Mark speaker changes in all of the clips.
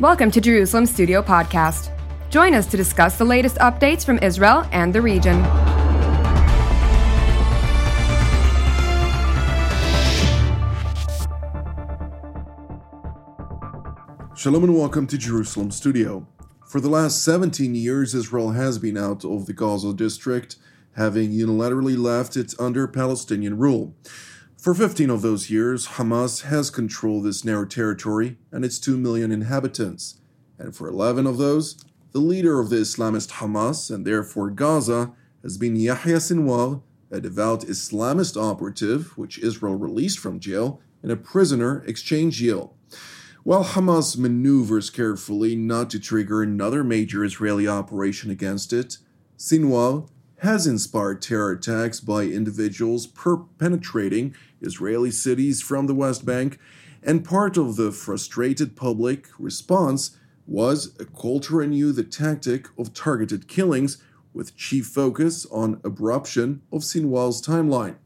Speaker 1: Welcome to Jerusalem Studio Podcast. Join us to discuss the latest updates from Israel and the region.
Speaker 2: Shalom and welcome to Jerusalem Studio. For the last 17 years, Israel has been out of the Gaza district, having unilaterally left it under Palestinian rule. For 15 of those years, Hamas has controlled this narrow territory and its 2 million inhabitants. And for 11 of those, the leader of the Islamist Hamas, and therefore Gaza, has been Yahya Sinwar, a devout Islamist operative which Israel released from jail in a prisoner exchange deal. While Hamas maneuvers carefully not to trigger another major Israeli operation against it, Sinwar has inspired terror attacks by individuals penetrating Israeli cities from the West Bank, and part of the frustrated public response was a call to renew the tactic of targeted killings with chief focus on abruption of Sinwar's timeline.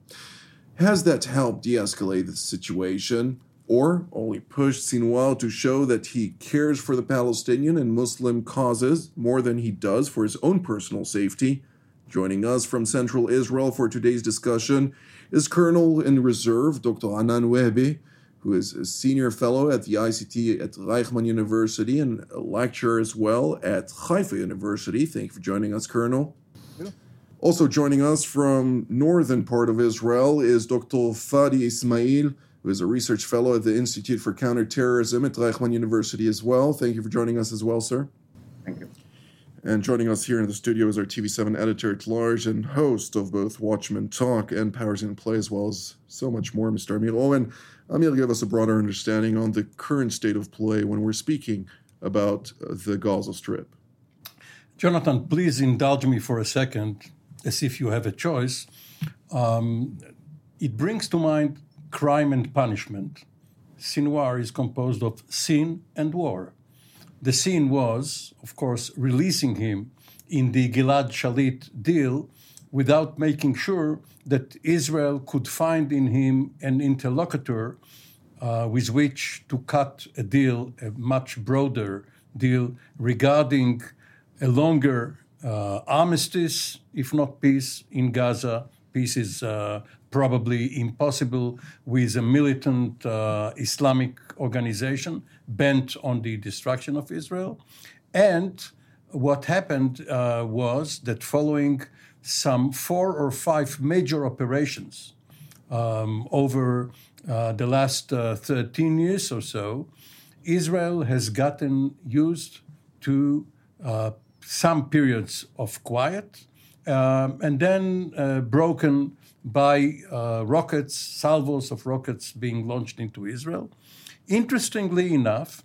Speaker 2: Has that helped de escalate the situation? or only pushed Sinwar to show that he cares for the Palestinian and Muslim causes more than he does for his own personal safety. Joining us from Central Israel for today's discussion is Colonel in Reserve Dr. Anan Wehbe, who is a senior fellow at the ICT at Reichman University and a lecturer as well at Haifa University. Thank you for joining us, Colonel. Also joining us from northern part of Israel is Dr. Fadi Ismail, who is a research fellow at the Institute for Counterterrorism at Reichman University as well. Thank you for joining us as well, sir. And joining us here in the studio is our TV7 editor at large and host of both Watchmen Talk and Powers in Play, as well as so much more, Mr. Amir Oren. Amir, give us a broader understanding on the current state of play when we're speaking about the Gaza Strip.
Speaker 3: Jonathan, please indulge me for a second, as if you have a choice. Um, it brings to mind crime and punishment. Sinwar is composed of sin and war. The sin was, of course, releasing him in the Gilad Shalit deal without making sure that Israel could find in him an interlocutor uh, with which to cut a deal, a much broader deal regarding a longer uh, armistice, if not peace, in Gaza. Peace is uh, probably impossible with a militant uh, Islamic organization bent on the destruction of Israel. And what happened uh, was that following some four or five major operations um, over uh, the last uh, 13 years or so, Israel has gotten used to uh, some periods of quiet um, and then uh, broken by uh, rockets, salvos of rockets being launched into Israel. Interestingly enough,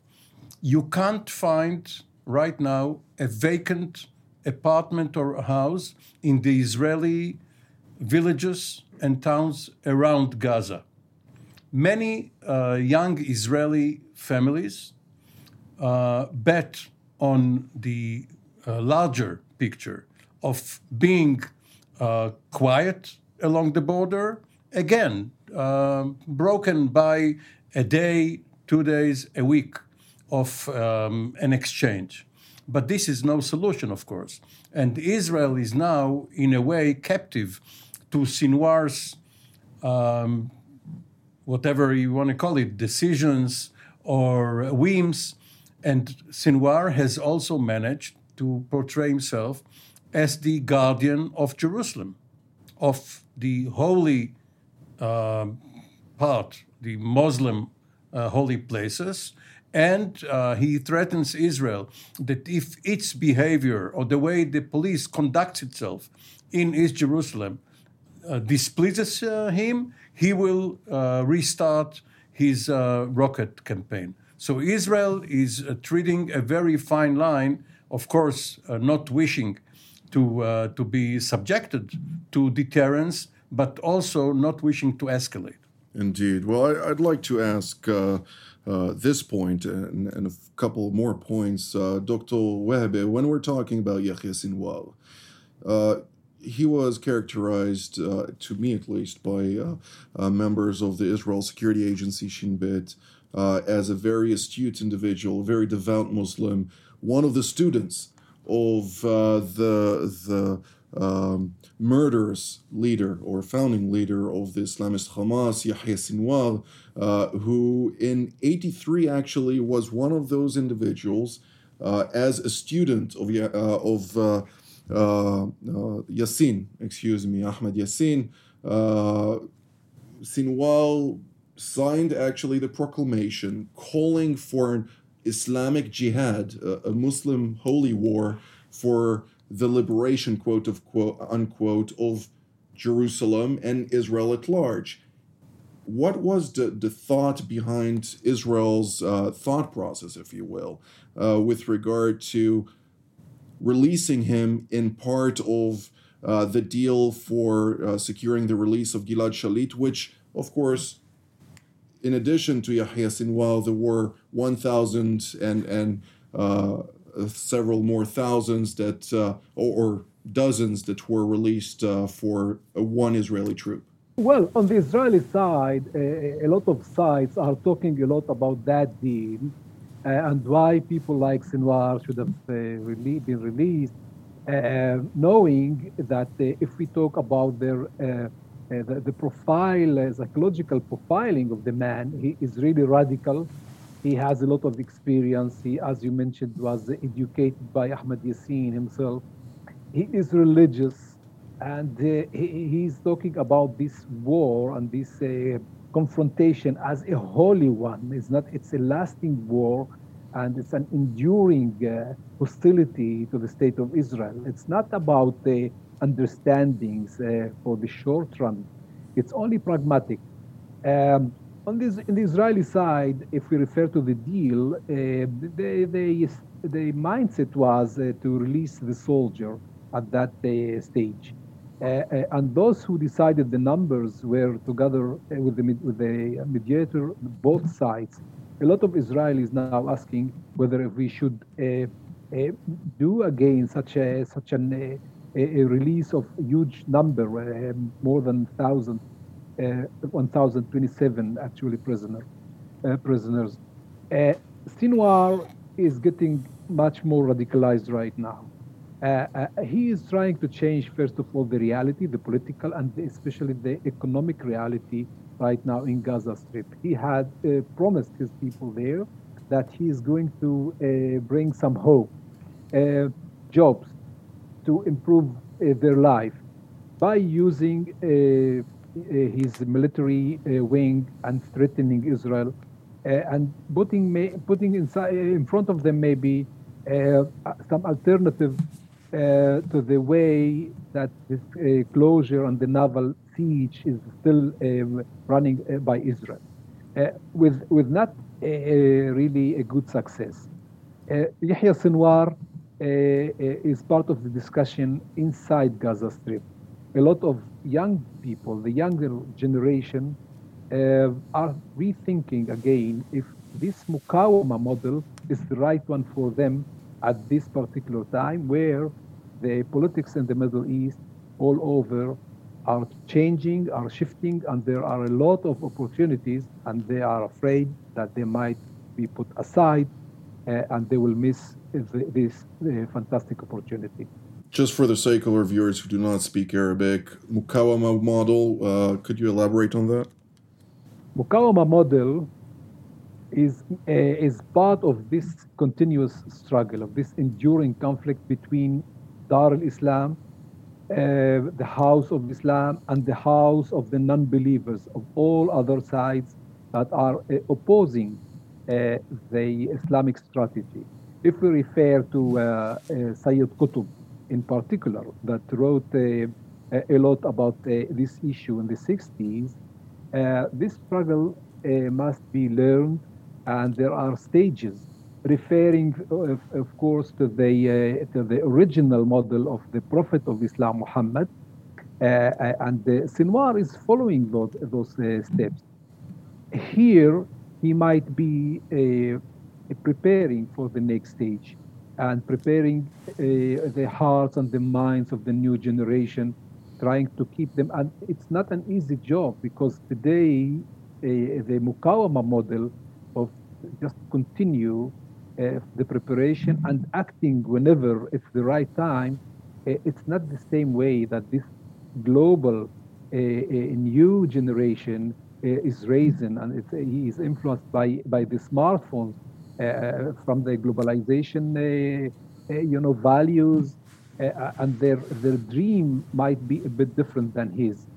Speaker 3: you can't find right now a vacant apartment or house in the Israeli villages and towns around Gaza. Many uh, young Israeli families uh, bet on the uh, larger picture of being uh, quiet along the border, again, uh, broken by a day, two days, a week of um, an exchange. But this is no solution, of course. And Israel is now, in a way, captive to Sinwar's, um, whatever you want to call it, decisions or whims. And Sinwar has also managed to portray himself as the guardian of Jerusalem, of the holy uh, part, the Muslim uh, holy places, and uh, he threatens Israel that if its behavior or the way the police conducts itself in East Jerusalem uh, displeases uh, him, he will uh, restart his rocket campaign. So Israel is treating a very fine line, of course, not wishing to, uh, to be subjected to deterrence, but also not wishing to escalate.
Speaker 2: Indeed. Well, I, would like to ask uh, uh, this point and, and, a couple more points. Uh, Dr. Wehbe, when we're talking about Yahya Sinwar, uh, he was characterized, uh, to me at least, by uh, members of the Israel Security Agency, Shin Bet, as a very astute individual, a very devout Muslim, one of the students of uh, the the um, murderous leader or founding leader of the Islamist Hamas, Yahya Sinwar, uh, who in 83 actually was one of those individuals uh, as a student of, uh, of uh, uh, Yassin, excuse me, Ahmed Yassin. Sinwar signed actually the proclamation calling for an Islamic jihad, a, a Muslim holy war for the liberation, quote of quote unquote, of Jerusalem and Israel at large. What was the, the thought behind Israel's uh, thought process, if you will, uh, with regard to releasing him in part of uh, the deal for uh, securing the release of Gilad Shalit, which, of course, in addition to Yahya Sinwar, there were 1,000 and, and uh, several more thousands that, uh, or, or, dozens that were released uh, for one Israeli troop.
Speaker 4: Well, on the Israeli side, a lot of sides are talking a lot about that deal uh, and why people like Sinwar should have uh, really been released, uh, knowing that if we talk about their the, the, profile, psychological profiling of the man, he is really radical. He has a lot of experience. He, as you mentioned, was educated by Ahmed Yassin himself. He is religious, and uh, he, he's talking about this war and this uh, confrontation as a holy one. It's not. It's a lasting war, and it's an enduring uh, hostility to the state of Israel. It's not about the understandings uh, for the short run. It's only pragmatic. Um, on this, the Israeli side, if we refer to the deal, uh, the, the, the mindset was uh, to release the soldier at that uh, stage. Uh, uh, and those who decided the numbers were together with the, with the mediator, both sides. A lot of Israelis now asking whether we should do again such a such an, a, a, release of a huge number, more than thousand, 1,027 actually prisoner, prisoners. Sinwar is getting much more radicalized right now. Uh, uh, he is trying to change, first of all, the reality, the political and especially the economic reality right now in Gaza Strip. He had uh, promised his people there that he is going to uh, bring some hope, uh, jobs, to improve uh, their life by using his military wing and threatening Israel and putting, putting inside, in front of them maybe some alternative uh, to the way that this uh, closure and the naval siege is still um, running uh, by Israel, with, with not really a good success. Yahya Sinwar is part of the discussion inside Gaza Strip. A lot of young people, the younger generation, uh, are rethinking again if this Mukawama model is the right one for them at this particular time where the politics in the Middle East all over are changing, are shifting, and there are a lot of opportunities, and they are afraid that they might be put aside uh, and they will miss this uh, fantastic opportunity.
Speaker 2: Just for the sake of our viewers who do not speak Arabic, Mukawama model, uh, could you elaborate on that?
Speaker 4: Mukawama model is, uh, is part of this continuous struggle, of this enduring conflict between Dar al-Islam, uh, the house of Islam, and the house of the non-believers of all other sides that are uh, opposing uh, the Islamic strategy. If we refer to uh, uh, Sayyid Qutb in particular, that wrote uh, a lot about this issue in the 60s, this struggle must be learned, and there are stages referring, of, of course, to the, uh, to the original model of the Prophet of Islam, Muhammad. Uh, uh and Sinwar is following those, those uh, steps. Here, he might be uh, preparing for the next stage. and preparing uh, the hearts and the minds of the new generation, trying to keep them. And it's not an easy job because today uh, the Mukawama model of just continue uh, the preparation and acting whenever it's the right time, uh, it's not the same way that this global uh, new generation Uh, is raising and it's, he is influenced by, by the smartphones uh, from the globalization, uh, uh, you know, values, uh, uh, and their their dream might be a bit different than his.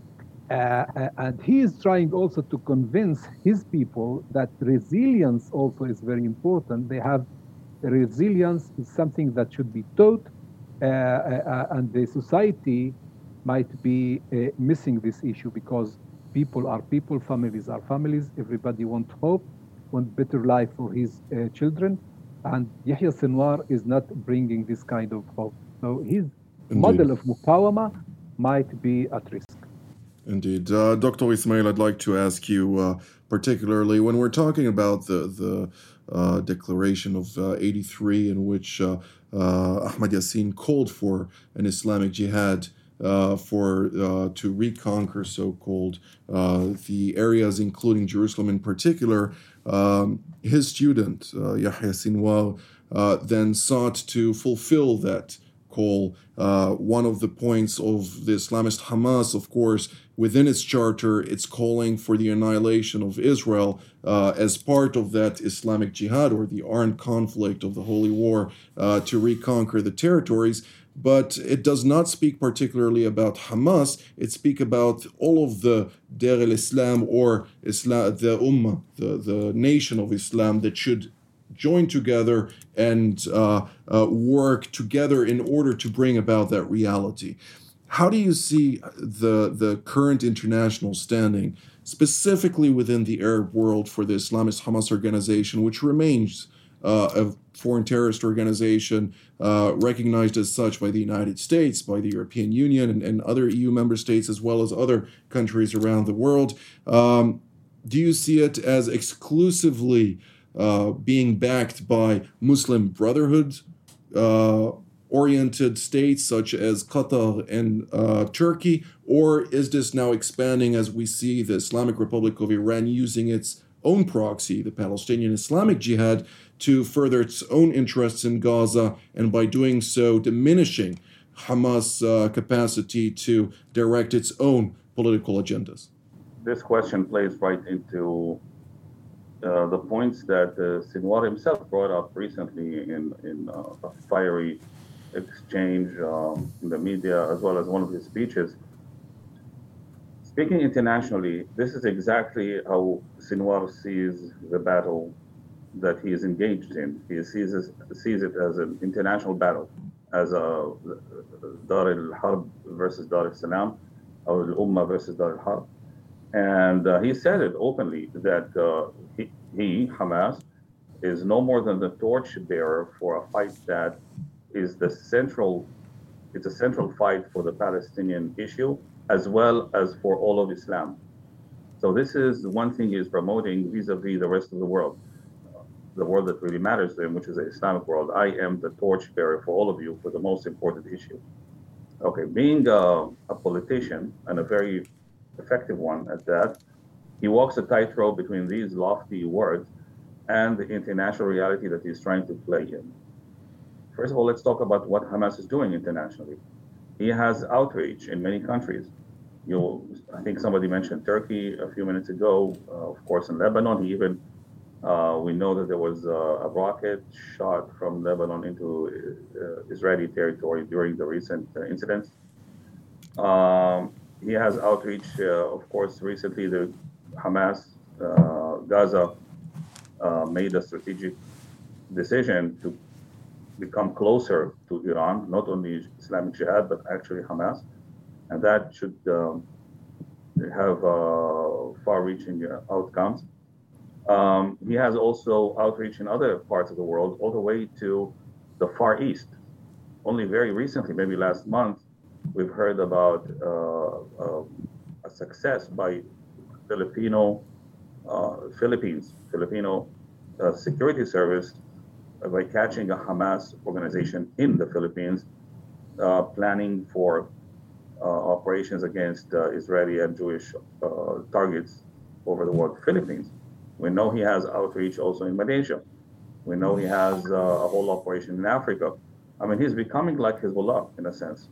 Speaker 4: and he is trying also to convince his people that resilience also is very important. They have resilience is something that should be taught, and the society might be missing this issue because people are people, families are families. Everybody wants hope, want better life for his uh, children. And Yahya Sinwar is not bringing this kind of hope. So his Indeed. model of Mukawama might be at risk.
Speaker 2: Indeed. Uh, Dr. Ismail, I'd like to ask you, uh, particularly when we're talking about the, the uh, declaration of uh, 83, in which uh, uh, Ahmad Yassin called for an Islamic jihad uh, for uh, to reconquer so-called uh, the areas, including Jerusalem in particular. Um, his student uh, Yahya Sinwar uh, then sought to fulfill that call. Uh, one of the points of the Islamist Hamas, of course, within its charter, it's calling for the annihilation of Israel as part of that Islamic jihad or the armed conflict of the Holy War to reconquer the territories but it does not speak particularly about Hamas. It speaks about all of the Dar al-Islam or Islam, the Ummah, the, the nation of Islam that should join together and uh, uh, work together in order to bring about that reality. How do you see the, the current international standing, specifically within the Arab world, for the Islamist Hamas organization, which remains uh, a foreign terrorist organization uh, recognized as such by the United States, by the European Union, and, and other EU member states, as well as other countries around the world. Um, do you see it as exclusively uh, being backed by Muslim Brotherhood? Uh, oriented states such as Qatar and uh, Turkey, or is this now expanding as we see the Islamic Republic of Iran using its own proxy, the Palestinian Islamic Jihad, to further its own interests in Gaza, and by doing so, diminishing Hamas' uh, capacity to direct its own political agendas?
Speaker 5: This question plays right into uh, the points that uh, Sinwar himself brought up recently in, in uh, a fiery exchange um, in the media, as well as one of his speeches. Speaking internationally, this is exactly how Sinwar sees the battle that he is engaged in. He sees sees it as an international battle, as a Dar al Harb versus Dar al Salam, or al Ummah versus Dar al Harb. And uh, he said it openly that uh, he, he, Hamas, is no more than the torchbearer for a fight that is the central, it's a central fight for the Palestinian issue as well as for all of Islam. So this is one thing he is promoting vis-a-vis the rest of the world the world that really matters to him, which is the Islamic world. I am the torchbearer for all of you for the most important issue. Okay, being a, a politician and a very effective one at that, he walks a tightrope between these lofty words and the international reality that he's trying to play in. First of all, let's talk about what Hamas is doing internationally. He has outreach in many countries. You, I think somebody mentioned Turkey a few minutes ago. Uh, of course, in Lebanon, he even uh, we know that there was uh, a rocket shot from Lebanon into uh, Israeli territory during the recent uh, incidents. Um, he has outreach, uh, of course, recently the Hamas, uh, Gaza made a strategic decision to become closer to Iran, not only Islamic Jihad, but actually Hamas. And that should um, have far reaching outcomes. Um, he has also outreach in other parts of the world, all the way to the Far East. Only very recently, maybe last month, we've heard about uh, uh, a success by Filipino uh, Philippines Filipino uh, security service by catching a Hamas organization in the Philippines, uh, planning for uh, operations against Israeli and Jewish targets over the world, Philippines. We know he has outreach also in Malaysia. We know he has uh, a whole operation in Africa. I mean, he's becoming like Hezbollah in a sense.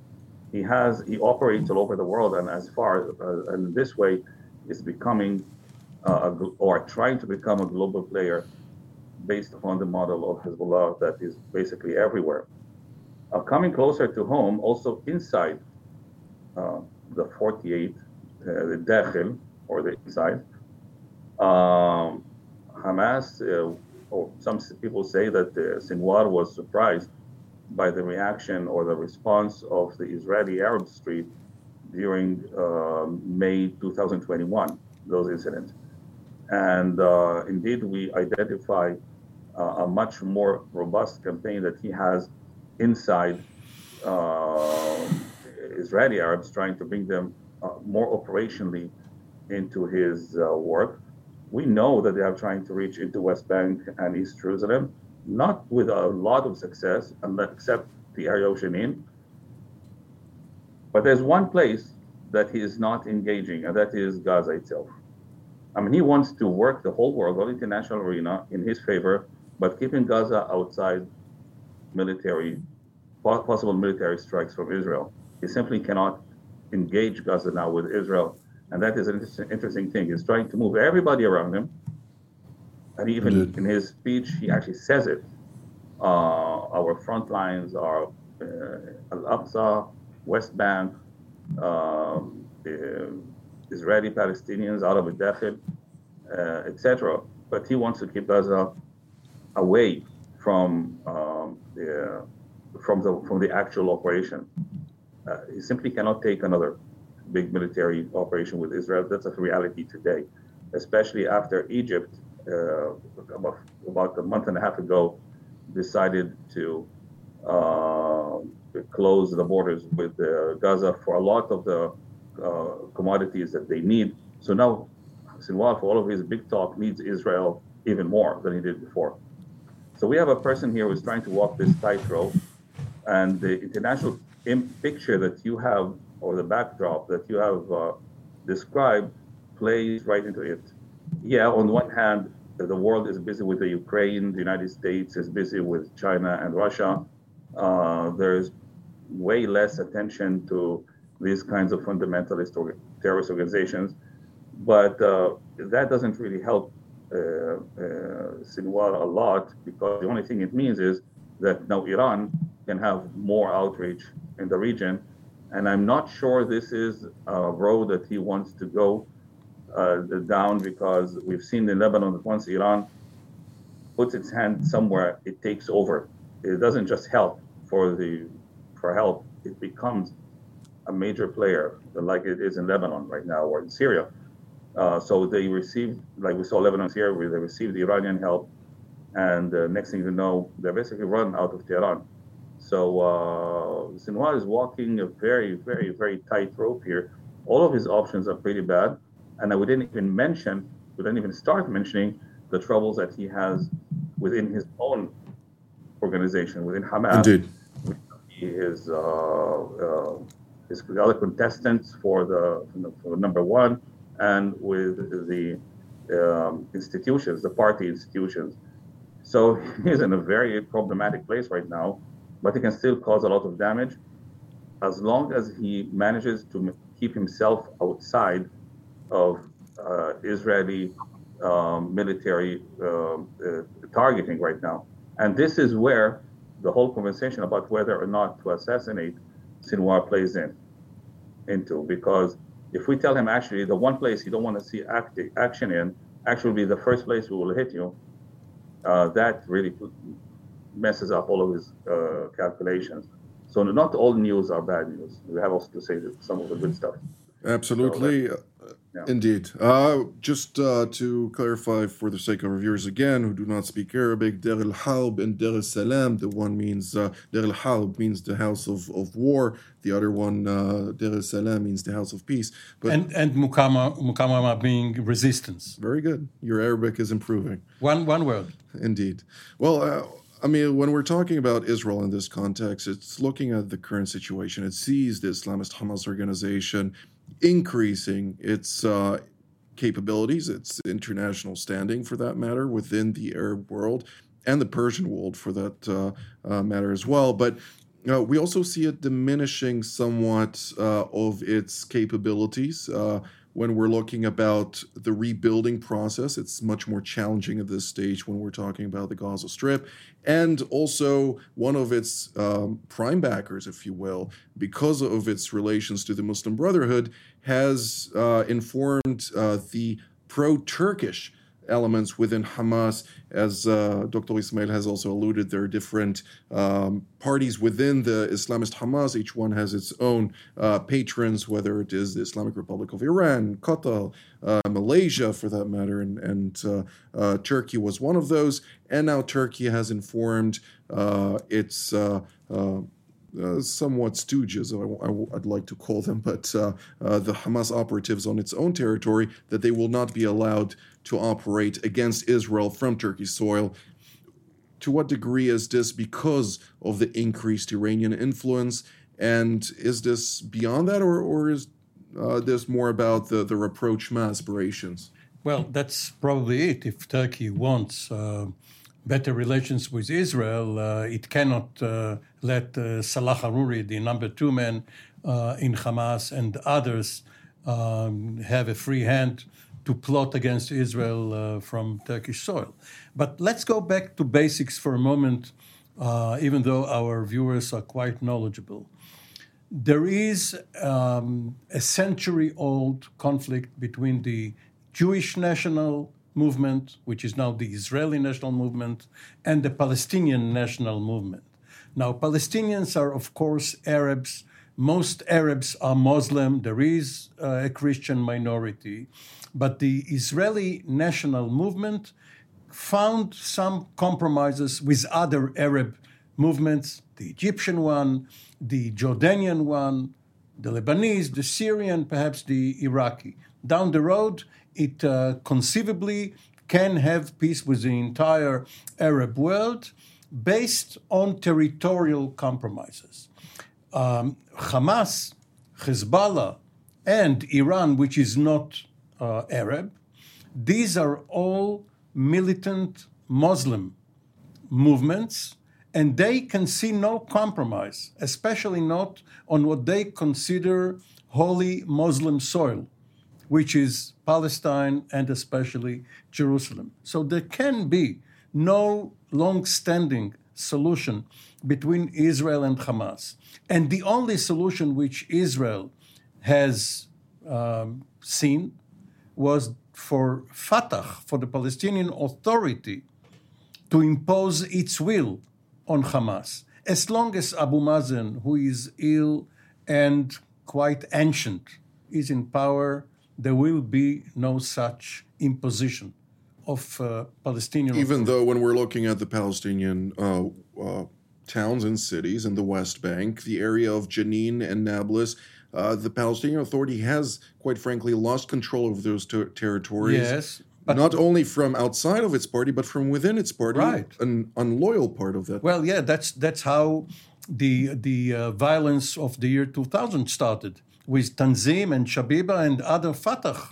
Speaker 5: He has he operates all over the world, and as far uh, and this way, is becoming uh, a, or trying to become a global player based upon the model of Hezbollah that is basically everywhere. Uh, coming closer to home, also inside uh, the 48, uh, the Dakhil, or the inside, um, Hamas, uh, or some people say that uh, Sinwar was surprised by the reaction or the response of the Israeli Arab Street during uh, May 2021, those incidents. And uh, indeed, we identify uh, a much more robust campaign that he has inside uh, Israeli Arabs, trying to bring them uh, more operationally into his uh, work. We know that they are trying to reach into West Bank and East Jerusalem, not with a lot of success, except the area of Jenin. But there's one place that he is not engaging, and that is Gaza itself. I mean, he wants to work the whole world, the international arena, in his favor, but keeping Gaza outside military, possible military strikes from Israel. He simply cannot engage Gaza now with Israel. And that is an interesting thing. He's trying to move everybody around him. And even Indeed. in his speech, he actually says it. Uh, our front lines are uh, Al Aqsa, West Bank, um, Israeli Palestinians, Arab Dakhil, uh, etc. But he wants to keep Gaza away from um, the from the from the actual operation. Uh, he simply cannot take another big military operation with Israel. That's a reality today, especially after Egypt uh, about, about a month and a half ago decided to uh, close the borders with uh, Gaza for a lot of the uh, commodities that they need. So now Sinwar, for all of his big talk, needs Israel even more than he did before. So we have a person here who's trying to walk this tightrope, and the international picture that you have, or the backdrop that you have uh, described, plays right into it. Yeah, on one hand, the world is busy with the Ukraine, the United States is busy with China and Russia. Uh, there's way less attention to these kinds of fundamentalist or terrorist organizations. But uh, that doesn't really help uh, uh, Sinwar a lot because the only thing it means is that now Iran can have more outreach in the region. And I'm not sure this is a road that he wants to go uh, down because we've seen in Lebanon that once Iran puts its hand somewhere, it takes over. It doesn't just help for the for help; it becomes a major player, like it is in Lebanon right now or in Syria. Uh, so they received, like we saw Lebanon here, where they received the Iranian help, and uh, next thing you know, they're basically run out of Tehran. So uh, Sinwar is walking a very, very, very tight rope here. All of his options are pretty bad, and we didn't even mention, we didn't even start mentioning the troubles that he has within his own organization, within Hamas.
Speaker 2: Indeed.
Speaker 5: His, uh, uh, his other contestants for the, for number one and with the um, institutions, the party institutions. So he's in a very problematic place right now, but he can still cause a lot of damage as long as he manages to keep himself outside of uh, Israeli um, military uh, uh, targeting right now. And this is where the whole conversation about whether or not to assassinate Sinwar plays in into because if we tell him actually the one place you don't want to see act, action in actually be the first place we will hit you, uh, that really messes up all of his uh, calculations. So not all news are bad news. We have also to say that some of the good stuff.
Speaker 2: Absolutely. So yeah. Indeed. Uh, just uh, to clarify for the sake of our viewers again who do not speak Arabic, Dar al Harb and Dar al Salam, the one means, uh, Dar al Harb means the house of, of war, the other one, uh, Dar al Salam, means the house of peace.
Speaker 3: But and and Mukama, Mukawama being resistance.
Speaker 2: Very good. Your Arabic is improving.
Speaker 3: One, one word.
Speaker 2: Indeed. Well, uh, I mean, when we're talking about Israel in this context, it's looking at the current situation. It sees the Islamist Hamas organization increasing its uh, capabilities, its international standing, for that matter, within the Arab world and the Persian world, for that uh, uh, matter as well. But uh, we also see it diminishing somewhat uh, of its capabilities uh, when we're looking about the rebuilding process. It's much more challenging at this stage when we're talking about the Gaza Strip. And also, one of its um, prime backers, if you will, because of its relations to the Muslim Brotherhood, has uh, informed uh, the pro Turkish elements within Hamas. As uh, Dr. Ismail has also alluded, there are different um, parties within the Islamist Hamas. Each one has its own uh, patrons, whether it is the Islamic Republic of Iran, Qatar, uh, Malaysia, for that matter, and, and uh, uh, Turkey was one of those. And now Turkey has informed uh, its uh, somewhat stooges, I, would like to call them, but uh, uh, the Hamas operatives on its own territory, that they will not be allowed to operate against Israel from Turkey's soil. To what degree is this because of the increased Iranian influence? And is this beyond that, or, or is uh, this more about the, the rapprochement aspirations?
Speaker 3: Well, that's probably it. If Turkey wants uh, better relations with Israel, it cannot let uh, Salah Haruri, the number two man uh, in Hamas, and others um, have a free hand to plot against Israel uh, from Turkish soil. But let's go back to basics for a moment, uh, even though our viewers are quite knowledgeable. There is um, a century old conflict between the Jewish national movement, which is now the Israeli national movement, and the Palestinian national movement. Now, Palestinians are, of course, Arabs. Most Arabs are Muslim. There is uh, a Christian minority. But the Israeli national movement found some compromises with other Arab movements the Egyptian one, the Jordanian one, the Lebanese, the Syrian, perhaps the Iraqi. Down the road, it uh, conceivably can have peace with the entire Arab world based on territorial compromises. Um, Hamas, Hezbollah, and Iran, which is not uh, Arab, these are all militant Muslim movements, and they can see no compromise, especially not on what they consider holy Muslim soil which is Palestine and especially Jerusalem. So there can be no long standing solution between Israel and Hamas. And the only solution which Israel has um, seen was for Fatah, for the Palestinian Authority, to impose its will on Hamas. As long as Abu Mazen, who is ill and quite ancient, is in power, there will be no such imposition of uh, Palestinian.
Speaker 2: Even authority. though, when we're looking at the Palestinian uh, uh, towns and cities in the West Bank, the area of Jenin and Nablus, uh, the Palestinian Authority has, quite frankly, lost control of those ter- territories.
Speaker 3: Yes.
Speaker 2: But not only from outside of its party, but from within its party,
Speaker 3: right.
Speaker 2: an unloyal part of that.
Speaker 3: Well, yeah, that's that's how the the uh, violence of the year 2000 started with Tanzim and Shabiba and other Fatah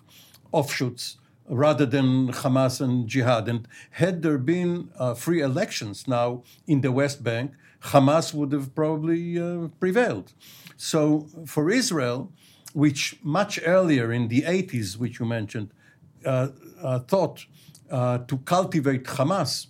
Speaker 3: offshoots rather than Hamas and Jihad. And had there been uh, free elections now in the West Bank, Hamas would have probably uh, prevailed. So for Israel, which much earlier in the 80s, which you mentioned, uh, uh thought uh, to cultivate Hamas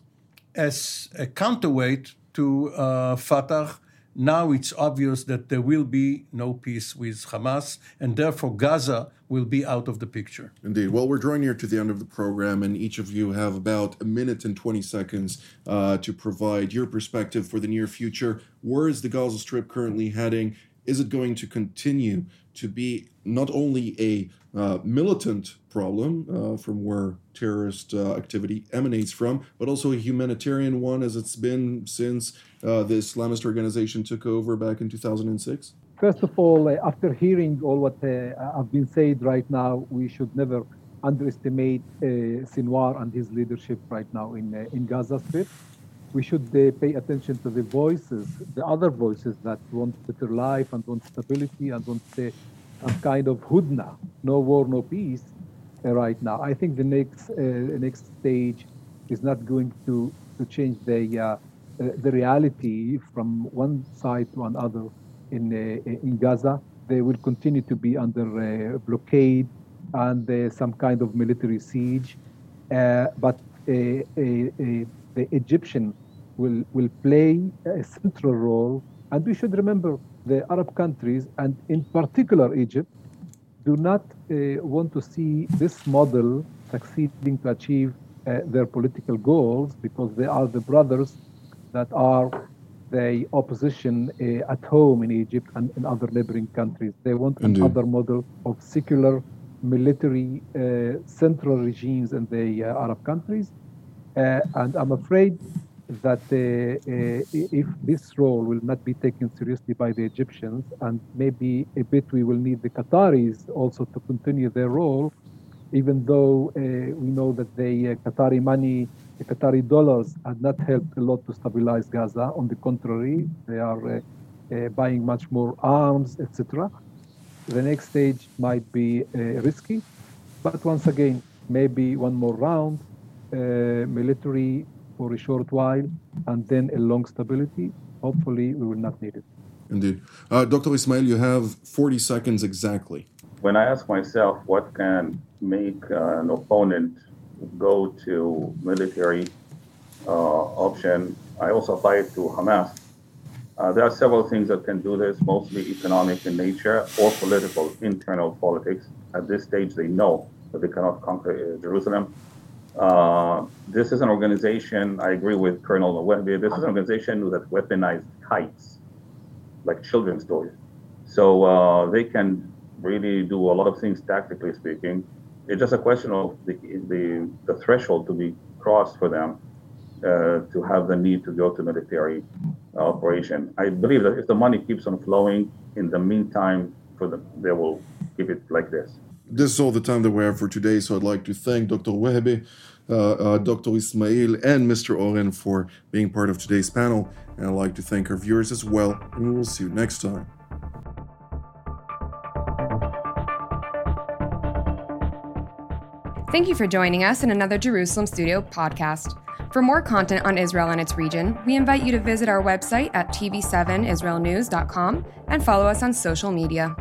Speaker 3: as a counterweight to uh, Fatah now it's obvious that there will be no peace with Hamas, and therefore Gaza will be out of the picture.
Speaker 2: Indeed. Well, we're drawing near to the end of the program, and each of you have about a minute and 20 seconds uh, to provide your perspective for the near future. Where is the Gaza Strip currently heading? Is it going to continue to be not only a uh, militant problem uh, from where terrorist uh, activity emanates from, but also a humanitarian one as it's been since uh, the Islamist organization took over back in 2006?
Speaker 4: First of all, uh, after hearing all what uh, have been said right now, we should never underestimate Sinwar and his leadership right now in, in Gaza Strip. We should uh, pay attention to the voices, the other voices that want better life and want stability and want uh, some kind of hudna, no war, no peace, uh, right now. I think the next uh, next stage is not going to to change the uh, uh, the reality from one side to another in in Gaza. They will continue to be under blockade and some kind of military siege, but the Egyptian will, will play a central role. And we should remember the Arab countries, and in particular Egypt, do not uh, want to see this model succeeding to achieve uh, their political goals because they are the brothers that are the opposition uh, at home in Egypt and in other neighboring countries. They want Indeed. another model of secular military uh, central regimes in the uh, Arab countries. Uh, and I'm afraid that uh, uh, if this role will not be taken seriously by the Egyptians, and maybe a bit we will need the Qataris also to continue their role, even though uh, we know that the Qatari money, the Qatari dollars, had not helped a lot to stabilize Gaza. On the contrary, they are buying much more arms, etc. The next stage might be risky, but once again, maybe one more round, uh, military for a short while and then a long stability. Hopefully, we will not need it.
Speaker 2: Indeed. Uh, Dr. Ismail, you have 40 seconds exactly.
Speaker 5: When I ask myself what can make uh, an opponent go to military uh, option, I also apply it to Hamas. Uh, there are several things that can do this, mostly economic in nature or political, internal politics. At this stage, they know that they cannot conquer uh, Jerusalem. Uh, this is an organization, I agree with Colonel Wehbi, this is an organization that weaponized kites, like children's toys. So uh, they can really do a lot of things tactically speaking. It's just a question of the, the, the threshold to be crossed for them uh, to have the need to go to military operation. I believe that if the money keeps on flowing, in the meantime, for them, they will keep it like this
Speaker 2: this is all the time that we have for today. So I'd like to thank Dr. Wehbi, uh, uh, Dr. Ismail, and Mr. Oren for being part of today's panel. And I'd like to thank our viewers as well. And we will see you next time.
Speaker 1: Thank you for joining us in another Jerusalem Studio podcast. For more content on Israel and its region, we invite you to visit our website at tv7israelnews.com and follow us on social media.